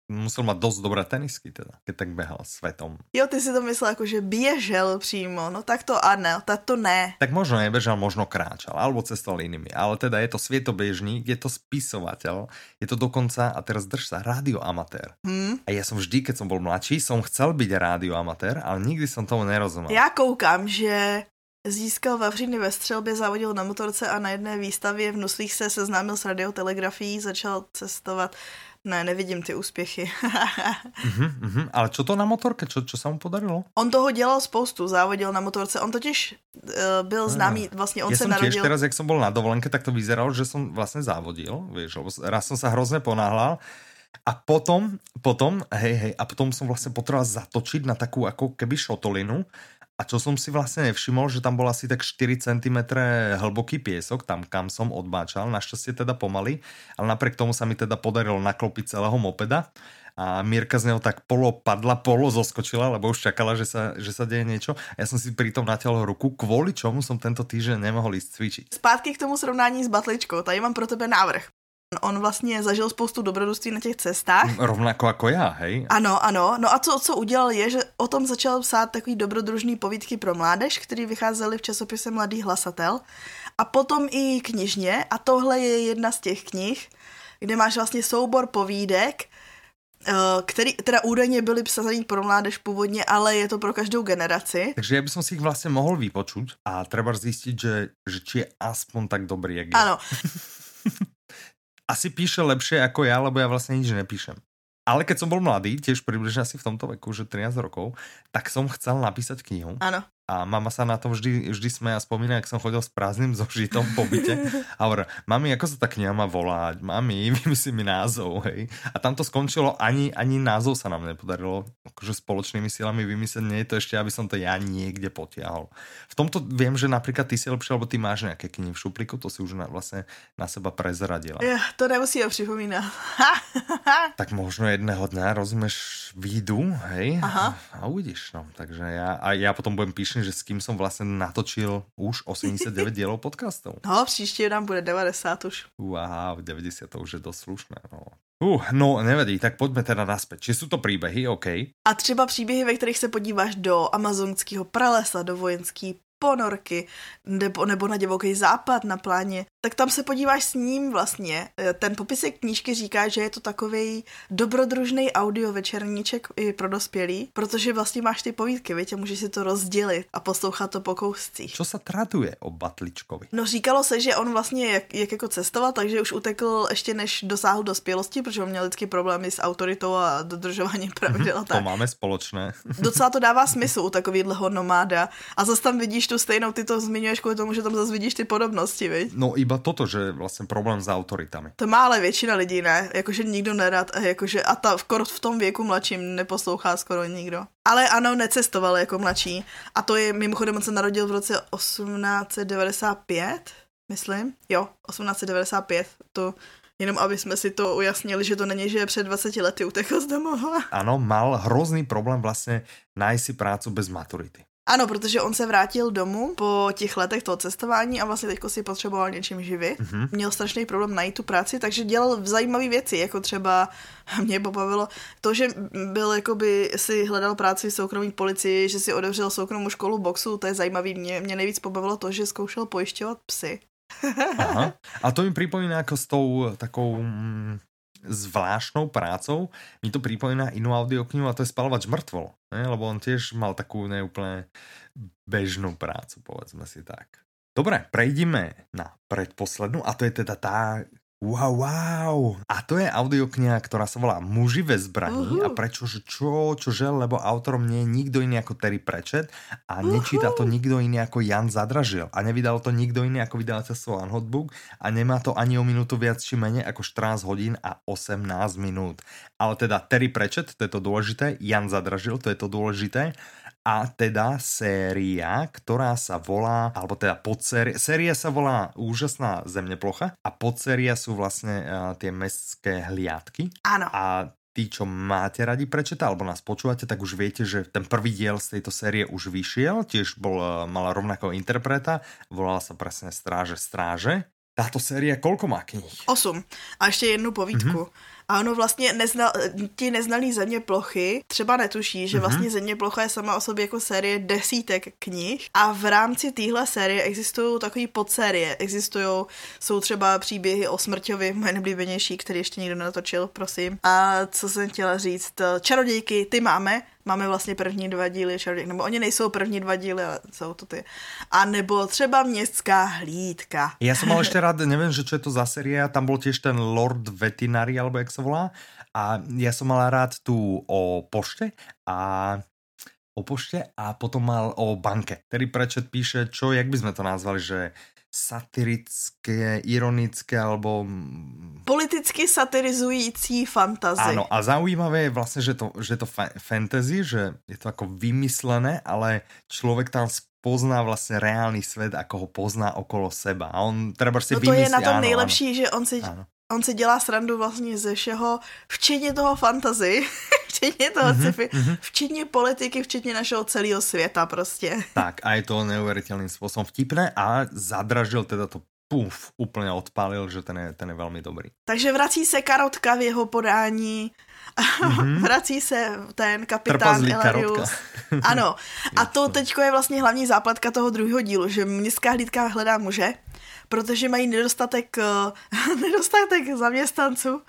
Musel mať dosť dobré tenisky teda, keď tak behal svetom. Jo, ty si to myslel jako, že běžel přímo. No tak to ano, tak to ne. Tak možno nebežal, možno kráčal, alebo cestoval inými. Ale teda je to svietobežník, je to spisovateľ, je to dokonca, a teraz drž sa, rádioamatér. Hm? A ja som vždy, keď som bol mladší, som chcel byť rádioamatér, ale nikdy som tomu nerozumel. Já koukám, že získal Vavříny ve střelbě, závodil na motorce a na jedné výstavě v Nuslích se seznámil s radiotelegrafií, začal cestovat. Ne, nevidím ty úspěchy. Uh-huh, (laughs) uh-huh. Ale čo to na motorke? Čo, čo sa mu podarilo? on toho dělal spoustu, závodil na motorce. On totiž uh, byl známý, vlastně on ja se som narodil... tiež teraz, jak som bol na dovolenke, tak to vyzeralo, že som vlastne závodil, lebo raz som sa hrozne ponáhľal A potom, potom, hej, hej, a potom som vlastne potreboval zatočiť na takú ako keby šotolinu a čo som si vlastne nevšimol, že tam bol asi tak 4 cm hlboký piesok, tam kam som odbáčal, našťastie teda pomaly, ale napriek tomu sa mi teda podarilo naklopiť celého mopeda a Mírka z neho tak polo padla, polo zoskočila, lebo už čakala, že sa, že sa deje niečo. A ja som si pritom natiahol ruku, kvôli čomu som tento týždeň nemohol ísť cvičiť. Zpátky k tomu srovnání s batličkou, tady mám pro tebe návrh. On vlastně zažil spoustu dobrodružství na těch cestách. Rovnako jako já, hej? Ano, ano. No a co, co udělal je, že o tom začal psát takový dobrodružný povídky pro mládež, který vycházely v časopise Mladý hlasatel. A potom i knižně. A tohle je jedna z těch knih, kde máš vlastně soubor povídek, eh, který teda údajně byly psaný pro mládež původně, ale je to pro každou generaci. Takže já bych si ich vlastně mohl vypočuť a treba zjistit, že, že či je aspoň tak dobrý, jak je. Ano. (laughs) asi píše lepšie ako ja, lebo ja vlastne nič nepíšem. Ale keď som bol mladý, tiež približne asi v tomto veku, že 13 rokov, tak som chcel napísať knihu. Áno. A mama sa na to vždy, vždy sme a spomína, jak som chodil s prázdnym zožitom po byte. A hovorí, mami, ako sa tá kniha má volať? Mami, (laughs) vymyslí mi názov, hej. A tam to skončilo, ani, ani názov sa nám nepodarilo akože spoločnými silami vymyslieť. Nie je to ešte, aby som to ja niekde potiahol. V tomto viem, že napríklad ty si lepšie, lebo ty máš nejaké knihy v šupliku, to si už na, vlastne na seba prezradila. Ja, to nemusí ho připomínať. (laughs) tak možno jedného dňa, rozumieš, výjdu, hej, Aha. a uvidíš, no. Takže ja, a ja potom budem píšť že s kým som vlastně natočil už 89 dielov podcastov. No, příště nám bude 90 už. Wow, 90 to už je dosť slušné, no. Uh, no nevadí, tak pojďme teda naspäť. Či jsou to příběhy, OK? A třeba příběhy, ve kterých se podíváš do amazonského pralesa, do vojenské ponorky nebo, nebo na divoký západ na pláně, tak tam se podíváš s ním vlastně. E, ten popisek knížky říká, že je to takový dobrodružný audio večerníček i pro dospělý, protože vlastně máš ty povídky, víš, a můžeš si to rozdělit a poslouchat to po kouscích. Co se traduje o Batličkovi? No říkalo se, že on vlastně jak, jak jako cestoval, takže už utekl ještě než dosáhl dospělosti, protože on měl vždycky problémy s autoritou a dodržováním pravidel. to máme společné. Docela to dává smysl u takovýhleho nomáda. A zase tam vidíš tu stejnou, ty to zmiňuješ kvůli tomu, že tam zase vidíš ty podobnosti, viď? No iba toto, že vlastně problém s autoritami. To má ale většina lidí, ne? Jakože nikdo nerad, jakože a ta v, v tom věku mladším neposlouchá skoro nikdo. Ale ano, necestoval jako mladší. A to je, mimochodem, on se narodil v roce 1895, myslím. Jo, 1895. To Jenom aby jsme si to ujasnili, že to není, že je před 20 lety utekl z domova. Ano, mal hrozný problém vlastně najít si prácu bez maturity. Ano, protože on se vrátil domů po těch letech toho cestování a vlastně teďko si potřeboval něčím živit. Mm-hmm. Měl strašný problém najít tu práci, takže dělal zajímavé věci, jako třeba (laughs) mě pobavilo to, že byl jakoby si hledal práci v soukromí policii, že si otevřel soukromou školu boxu, to je zajímavý. Mě, mě nejvíc pobavilo to, že zkoušel pojišťovat psy. Aha. (laughs) A to mi připomíná jako s tou takou mm, zvláštnou prácou. Mi to pripomína inú audioknihu a to je Spalovač mŕtvol. Ne? Lebo on tiež mal takú neúplne bežnú prácu, povedzme si tak. Dobre, prejdime na predposlednú a to je teda tá Wow, wow. A to je audiokniha, ktorá sa volá Muži ve zbraní. Uh-huh. A prečo, že čo, čože, lebo autorom nie je nikto iný ako Terry Pratchett a uh-huh. nečíta to nikto iný ako Jan Zadražil. A nevydal to nikto iný ako vydavateľstvo Unhotbook a nemá to ani o minútu viac či menej ako 14 hodín a 18 minút. Ale teda Terry Pratchett, to je to dôležité, Jan Zadražil, to je to dôležité a teda séria, ktorá sa volá, alebo teda podséria, séria sa volá Úžasná zemneplocha a podséria sú vlastne uh, tie mestské hliadky. Áno. A tí, čo máte radi prečeta, alebo nás počúvate, tak už viete, že ten prvý diel z tejto série už vyšiel, tiež bol, uh, mala rovnakého interpreta, volala sa presne Stráže stráže. Táto série koľko má knih? Osm. A ještě jednu povídku. Mm-hmm. A ono vlastně neznal, ti neznalí země plochy třeba netuší, že mm-hmm. vlastně země plocha je sama o sobě jako série desítek knih a v rámci téhle série existují takové podsérie. Existují, jsou třeba příběhy o Smrťovi, moje neblíbenější, který ještě nikdo natočil, prosím. A co jsem chtěla říct, čarodějky, ty máme, máme vlastně první dva díly čarodějky, nebo oni nejsou první dva díly, ale jsou to ty. A nebo třeba městská hlídka. Já jsem ale (laughs) ještě rád, nevím, že čo je to za série, tam byl těž ten Lord Vetinary, alebo jak se volá. A ja som mal rád tu o pošte a o pošte a potom mal o banke, ktorý prečet píše, čo, jak by sme to nazvali, že satirické, ironické alebo... Politicky satirizující fantazy. Áno, a zaujímavé je vlastne, že to, že to fa fantasy, že je to ako vymyslené, ale človek tam pozná vlastně reálný svět, ako ho pozná okolo seba. A on třeba si no to vymyslí, je na tom áno, nejlepší, áno. že on si, on si dělá srandu vlastně ze všeho, včetně toho fantazy, (laughs) včetně toho mm-hmm, sci-fi, mm-hmm. včetně politiky, včetně našeho celého světa prostě. (laughs) Tak a je to neuvěřitelným způsobem vtipné a zadražil teda to puf, úplně odpálil, že ten je, ten je velmi dobrý. Takže vrací se karotka v jeho podání, mm-hmm. (laughs) vrací se ten kapitán Elarius. ano. A to teďko je vlastně hlavní zápletka toho druhého dílu, že městská hlídka hledá muže, protože mají nedostatek, (laughs) nedostatek zaměstnanců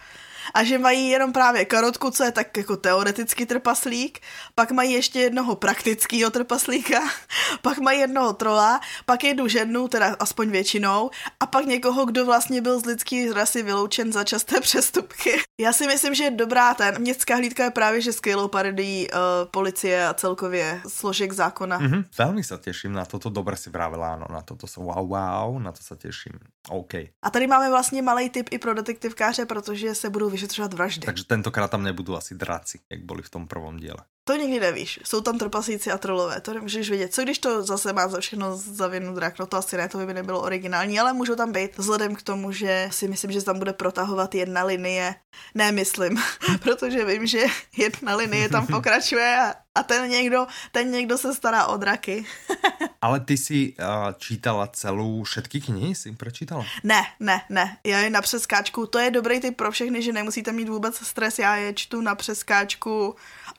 a že mají jenom právě karotku, co je tak jako teoretický trpaslík, pak mají ještě jednoho praktického trpaslíka, (laughs) pak mají jednoho trola, pak jednu ženu, teda aspoň většinou, a pak někoho, kdo vlastně byl z lidský rasy vyloučen za časté (laughs) přestupky. Já si myslím, že je dobrá ten. Městská hlídka je právě, že skvělou parodií uh, policie a celkově složek zákona. Mm-hmm. Velmi se těším na toto, dobře si vravila, ano, na toto jsou wow, wow, na to se těším. OK. A tady máme vlastně malý tip i pro detektivkáře, protože se budou vyšetřovat vraždy. Takže tentokrát tam nebudou asi draci, jak byli v tom prvom díle. To nikdy nevíš. Jsou tam trpaslíci a trolové, to nemůžeš vědět. Co když to zase má za všechno za vinu drak? No to asi ne, to by nebylo originální, ale můžou tam být vzhledem k tomu, že si myslím, že tam bude protahovat jedna linie. Ne, myslím, (laughs) protože vím, že jedna linie tam (laughs) pokračuje a, a ten někdo, ten někdo se stará o draky. (laughs) ale ty si uh, čítala celou všetky knihy, jsi prečítala? Ne, ne, ne. Já je na přeskáčku. To je dobrý tip pro všechny, že nemusíte mít vůbec stres. Já je čtu na přeskáčku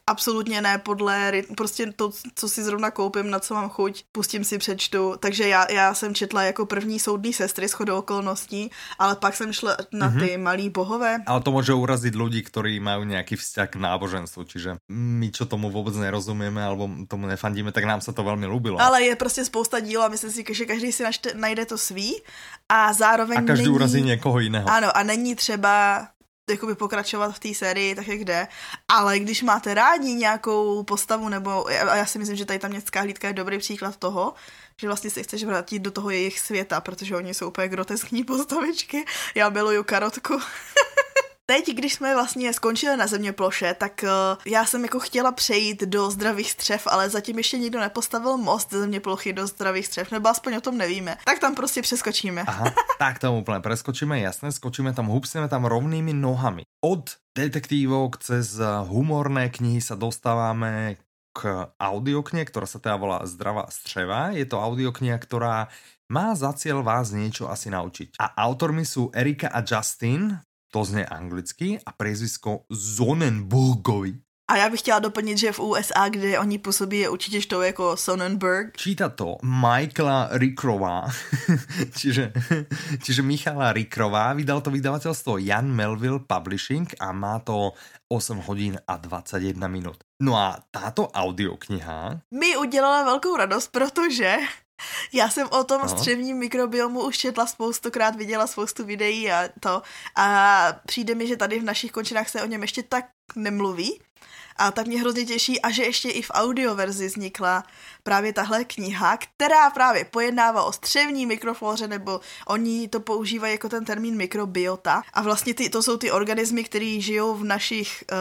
absolutně ne podle, prostě to, co si zrovna koupím, na co mám chuť, pustím si, přečtu. Takže já, já jsem četla jako první soudní sestry shodou okolností, ale pak jsem šla na mm-hmm. ty malý bohové. Ale to může urazit lidi, kteří mají nějaký vzťah k náboženstvu, čiže my, čo tomu vůbec nerozumíme, alebo tomu nefandíme, tak nám se to velmi lubilo. Ale je prostě spousta díl a myslím si, že každý si našte, najde to svý a zároveň A každý není... urazí někoho jiného. Ano, a není třeba jakoby pokračovat v té sérii, tak jak jde. Ale když máte rádi nějakou postavu, nebo a já si myslím, že tady ta městská hlídka je dobrý příklad toho, že vlastně se chceš vrátit do toho jejich světa, protože oni jsou úplně groteskní postavičky. Já miluju karotku. (laughs) Teď, když jsme vlastně skončili na země ploše, tak uh, já jsem jako chtěla přejít do zdravých střev, ale zatím ještě nikdo nepostavil most ze země plochy do zdravých střev, nebo aspoň o tom nevíme. Tak tam prostě přeskočíme. Aha, tak tam úplně preskočíme, jasné, skočíme tam, hupsneme tam rovnými nohami. Od detektívok cez humorné knihy sa dostáváme k audioknihe, ktorá sa teda volá Zdravá střeva. Je to audiokniha, ktorá má za cieľ vás niečo asi naučiť. A autormi sú Erika a Justin, to zně anglicky, a priezvisko Zonenburgovi. A já bych chtěla doplnit, že v USA, kde oni působí, je určitě to jako Sonnenberg. Číta to Michaela Rickrová, (laughs) čiže, čiže Michala Rickrová, vydal to vydavatelstvo Jan Melville Publishing a má to 8 hodin a 21 minut. No a táto audiokniha... Mi udělala velkou radost, protože (laughs) já jsem o tom no. střevním mikrobiomu už četla spoustukrát, viděla spoustu videí a to. A přijde mi, že tady v našich končinách se o něm ještě tak nemluví. A tak mě hrozně těší a že ještě i v audioverzi vznikla právě tahle kniha, která právě pojednává o střevní mikroflóře, nebo oni to používají jako ten termín mikrobiota. A vlastně ty, to jsou ty organismy, které žijou v našich uh,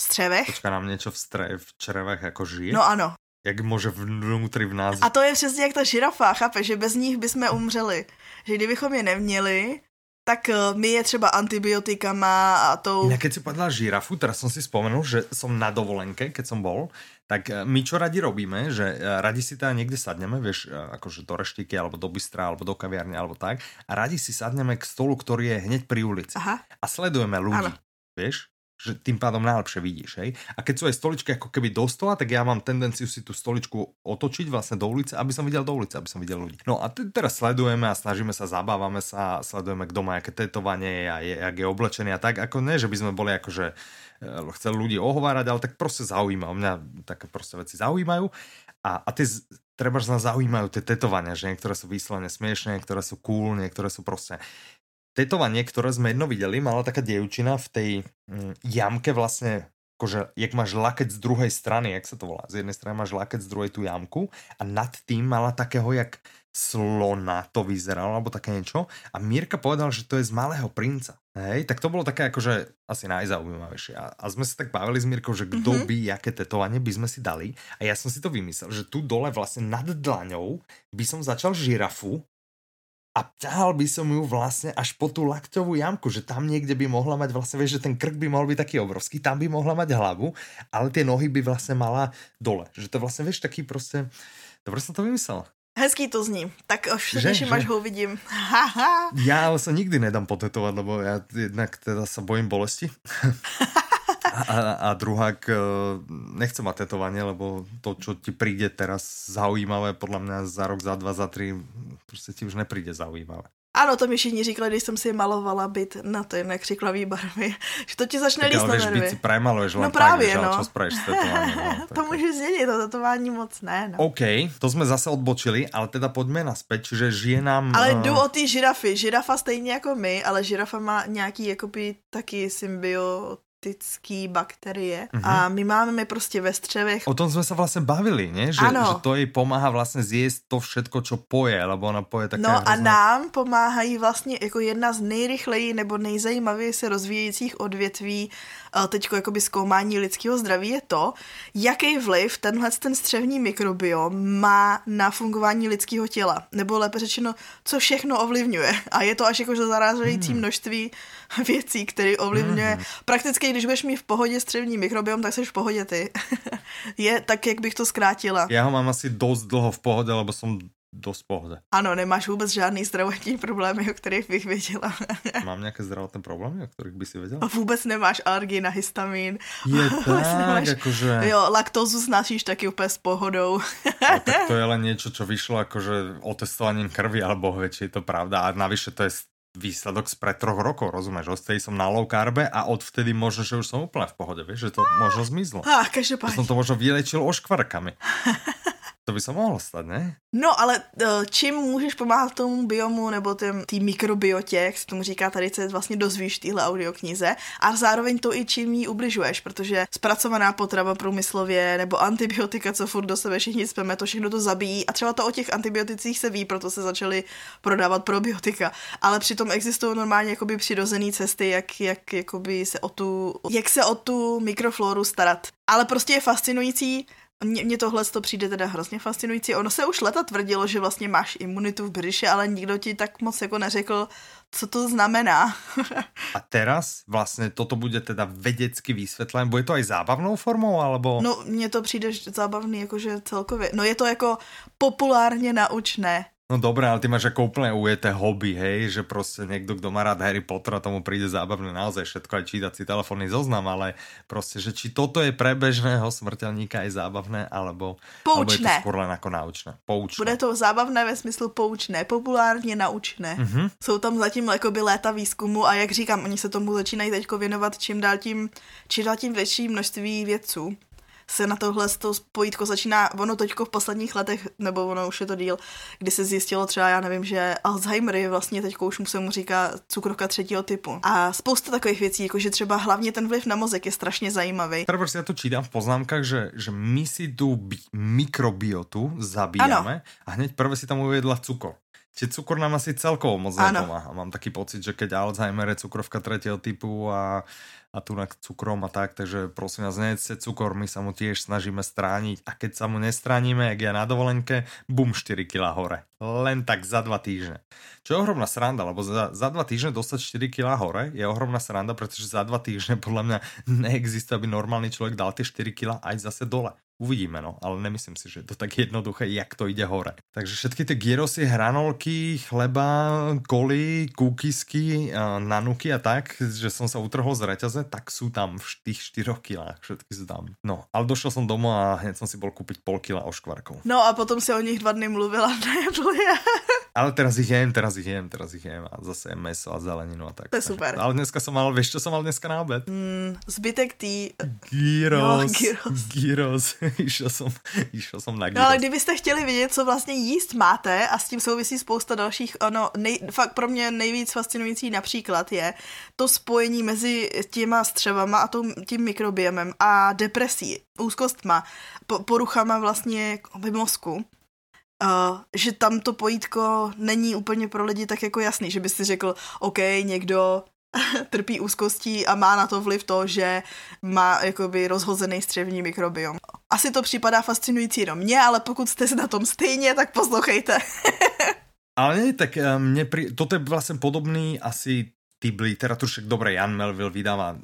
střevech. Počká nám něco v, stre, v črevech jako žije? No ano, jak může vnútri v nás. A to je přesně jak ta žirafa, chápe, že bez nich bychom umřeli. Že kdybychom je neměli, tak eh, my je třeba antibiotikama a tou... Inak keď si povedala žirafu, teraz som si spomenul, že som na dovolenke, keď som bol, tak eh, my čo radi robíme, že eh, radi si teda niekde sadneme, vieš, akože do reštiky, alebo do bystra, alebo do kaviarne, alebo tak, a radi si sadneme k stolu, ktorý je hneď pri ulici. Aha. A sledujeme ľudí, ano. vieš, že tým pádom najlepšie vidíš, hej. A keď sú aj stoličky ako keby do stola, tak ja mám tendenciu si tú stoličku otočiť vlastne do ulice, aby som videl do ulice, aby som videl ľudí. No a teraz sledujeme a snažíme sa, zabávame sa, sledujeme, kto má aké tetovanie a je, jak je oblečený a tak, ako ne, že by sme boli akože chceli ľudí ohovárať, ale tak proste zaujíma. Mňa také proste veci zaujímajú. A, a tie treba, nás zaujímajú tie tetovania, že niektoré sú vyslovene smiešné, niektoré sú cool, niektoré sú proste tetovanie, ktoré sme jedno videli, mala taká dievčina v tej mm, jamke vlastne akože, jak máš lakeť z druhej strany, jak sa to volá, z jednej strany máš lakeť, z druhej tú jamku a nad tým mala takého, jak slona to vyzeralo, alebo také niečo. A Mirka povedal, že to je z Malého princa. Hej, tak to bolo také akože asi najzaujímavejšie. A, a sme sa tak bavili s Mirkou, že kto mm-hmm. by, aké tetovanie by sme si dali. A ja som si to vymyslel, že tu dole vlastne nad dlaňou by som začal žirafu a ťahal by som ju vlastne až po tú lakťovú jamku, že tam niekde by mohla mať vlastne, vieš, že ten krk by mohol byť taký obrovský, tam by mohla mať hlavu, ale tie nohy by vlastne mala dole. Že to vlastne, vieš, taký prostě, dobre som to vymyslel. Hezký to zní, tak už se těším, až ho uvidím. já ale se nikdy nedám potetovat, lebo já jednak teda se bojím bolesti. (laughs) a, a druhák, eh, nechcem mať tetovanie, lebo to, čo ti príde teraz zaujímavé, podľa mňa za rok, za dva, za tři, prostě ti už nepríde zaujímavé. Ano, to mi všichni říkali, když jsem si malovala byt na to jinak křiklavý barvy, (laughs) že to ti začne líst na nervy. si premaluješ no právě, tak, no. čo spravíš s tetováním. No, (laughs) to můžeš změnit, to tetování moc ne. No. OK, to jsme zase odbočili, ale teda pojďme naspět, čiže žije nám... Ale uh... jdu o ty žirafy. Žirafa stejně jako my, ale žirafa má nějaký jakoby taky symbiot toxický bakterie uh-huh. a my máme my prostě ve střevech. O tom jsme se vlastně bavili, ne? Že, ano. že to jej pomáhá vlastně zjíst to všetko, co poje, lebo ona poje také No hrozné... a nám pomáhají vlastně jako jedna z nejrychleji nebo nejzajímavěji se rozvíjejících odvětví teďko jakoby zkoumání lidského zdraví je to, jaký vliv tenhle ten střevní mikrobiom má na fungování lidského těla. Nebo lépe řečeno, co všechno ovlivňuje. A je to až jako zarážející hmm. množství věcí, které ovlivňuje. Hmm. Prakticky, když budeš mít v pohodě střevní mikrobiom, tak jsi v pohodě ty. (laughs) je tak, jak bych to zkrátila. Já ho mám asi dost dlouho v pohodě, lebo jsem dost pohode. Ano, nemáš vůbec žádný zdravotní problémy, o kterých bych věděla. (laughs) Mám nějaké zdravotní problémy, o kterých by si věděla? A vůbec nemáš alergii na histamin. Je (laughs) tak, nemáš... jakože... Jo, laktózu snášíš taky úplně s pohodou. no, (laughs) tak to je len něco, co vyšlo jakože otestovaním krvi, alebo či je to pravda. A navyše to je výsledok z pred troch rokov, rozumieš? Odtedy som na low carbe a odvtedy možno, že už som úplne v pohode, vieš, že to možno zmizlo. Ah, každopádně. Že som to možno vylečil oškvarkami. To by se mohlo stát, ne? No, ale eh, čím můžeš pomáhat tomu biomu nebo té mikrobiotě, jak se tomu říká tady, se vlastně dozvíš v téhle audioknize a zároveň to i čím jí ubližuješ, protože zpracovaná potrava průmyslově nebo antibiotika, co furt do sebe všichni speme, to všechno to zabíjí a třeba to o těch antibioticích se ví, proto se začaly prodávat probiotika, ale přitom existují normálně jakoby přirozené cesty, jak, jak jakoby se o tu, jak se o tu mikrofloru starat. Ale prostě je fascinující, mně tohle to přijde teda hrozně fascinující. Ono se už leta tvrdilo, že vlastně máš imunitu v břiše, ale nikdo ti tak moc jako neřekl, co to znamená. (laughs) A teraz vlastně toto bude teda vedecky vysvětlené. Bude to aj zábavnou formou, alebo? No, mně to přijde zábavný, jakože celkově. No je to jako populárně naučné. No dobré, ale ty máš ako úplne ujeté hobby, hej, že prostě někdo, kdo má rád Harry Pottera, tomu príde zábavné naozaj všetko, aj čítať si telefónny zoznam, ale prostě, že či toto je pre bežného smrtelníka je zábavné, alebo, poučné. alebo je to skôr len ako naučné. Poučné. Bude to zábavné ve smyslu poučné, populárně naučné. Mm-hmm. Jsou tam zatím by léta výzkumu a jak říkám, oni se tomu začínají teď věnovat čím dál tím, čím dál tím větší množství vědců se na tohle to spojítko začíná, ono teďko v posledních letech, nebo ono už je to díl, kdy se zjistilo třeba, já nevím, že Alzheimer je vlastně teďko už se mu říká cukrovka třetího typu. A spousta takových věcí, jako že třeba hlavně ten vliv na mozek je strašně zajímavý. Třeba si já to čítám v poznámkách, že, že my si tu mikrobiotu zabíjame a hned prvé si tam uvedla cukor. Čiže cukor nám asi celkovo moc nepomáha. Mám taký pocit, že keď Alzheimer je cukrovka tretieho typu a a tu na cukrom a tak, takže prosím vás, nejedzte cukor, my sa mu tiež snažíme strániť a keď sa mu nestránime, jak ja na dovolenke, bum, 4 kg hore. Len tak za dva týždne. Čo je ohromná sranda, lebo za, za dva týždne dostať 4 kg hore je ohromná sranda, pretože za dva týždne podľa mňa neexistuje, aby normálny človek dal tie 4 kg aj zase dole. Uvidíme, no, ale nemyslím si, že je to tak jednoduché, jak to ide hore. Takže všetky ty gyrosy, hranolky, chleba, koly, kúkisky, nanuky a tak, že som sa utrhol z reťaze, tak sú tam v tých 4 kilách, všetky sú tam. No, ale došel som domů a hned som si bol kúpiť pol kila oškvarkov. No a potom si o nich dva dny mluvila, ne, Ale teraz ich jem, teraz ich jem, teraz ich jem a zase jem meso a zeleninu a tak. To je super. Ale dneska som mal, vieš čo som mal dneska na obed? Mm, zbytek tý... Gyros. Jo, gyros. (laughs) Gyros. (laughs) išiel, som, išiel som na gyros. No ale kdybyste chtěli vědět, co vlastně jíst máte a s tím souvisí spousta dalších, ono, nej, fakt pro mě nejvíc fascinující například je to spojení mezi těma střevama a tím mikrobiemem a depresí, úzkostma, po, poruchama vlastně mozku uh, že tam to pojítko není úplně pro lidi tak jako jasný, že by si řekl, OK, někdo (laughs) trpí úzkostí a má na to vliv to, že má jakoby rozhozený střevní mikrobiom. Asi to připadá fascinující jenom mě, ale pokud jste na tom stejně, tak poslouchejte. (laughs) ale tak eh, mne pri... toto je vlastne podobný asi typ literatúry, však dobre, Jan Melville vydáva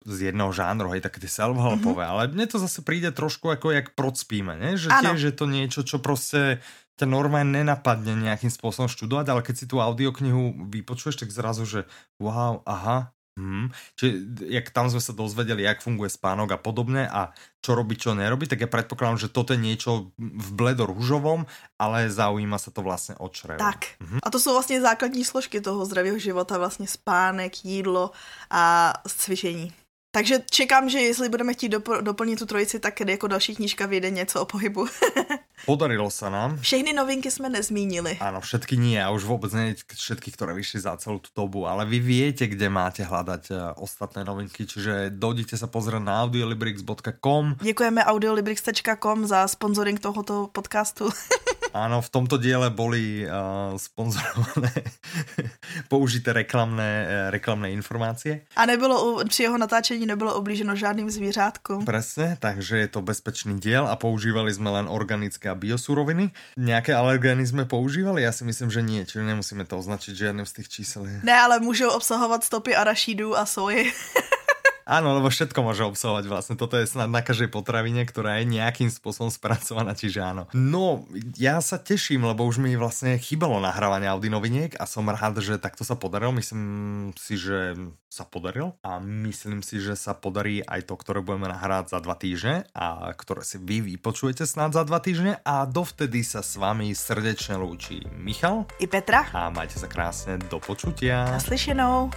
z jednoho žánru, hej, také tie self-helpové, mm-hmm. ale mne to zase príde trošku ako jak procpíme, ne? že ano. tiež je to niečo, čo proste ťa normálne nenapadne nejakým spôsobom študovať, ale keď si tú audioknihu vypočuješ, tak zrazu, že wow, aha, Hmm. Čiže jak tam sme sa dozvedeli, jak funguje spánok a podobne a čo robí, čo nerobí, tak ja predpokladám, že toto je niečo v bledo růžovom, ale zaujíma sa to vlastne od čreva. Tak. Hmm. A to jsou vlastně základní složky toho zdravého života, vlastně spánek, jídlo a cvičení. Takže čekám, že jestli budeme chtít dopl- doplnit tu trojici, tak jako další knížka vyjde něco o pohybu. (laughs) Podarilo se nám. Všechny novinky jsme nezmínili. Ano, všetky nie a už vůbec ne všetky, které vyšly za celou tu dobu, ale vy viete, kde máte hledat uh, ostatné novinky, čiže dojdite se pozrieť na audiolibrix.com. Děkujeme audiolibrix.com za sponsoring tohoto podcastu. (laughs) Áno, v tomto diele boli uh, sponzorované (laughs) použité reklamné, uh, reklamné informácie. A nebylo, při jeho natáčení nebylo oblíženo žádným zvířátkům. Presne, takže je to bezpečný diel a používali sme len organické a biosuroviny. Nějaké alergény jsme používali? Já si myslím, že nie, čiže nemusíme to označit žádným z těch čísel. Ne, ale můžou obsahovat stopy arašídu a soji. (laughs) Áno, lebo všetko môže obsahovať vlastne. Toto je snad na každej potravine, ktorá je nejakým spôsobom spracovaná, čiže áno. No, ja sa teším, lebo už mi vlastne chýbalo nahrávanie Audi noviniek a som rád, že takto sa podarilo. Myslím si, že sa podaril a myslím si, že sa podarí aj to, ktoré budeme nahrávať za dva týždne a ktoré si vy vypočujete snad za dva týždne a dovtedy sa s vami srdečne lúči Michal i Petra a majte sa krásne do počutia. Naslyšenou.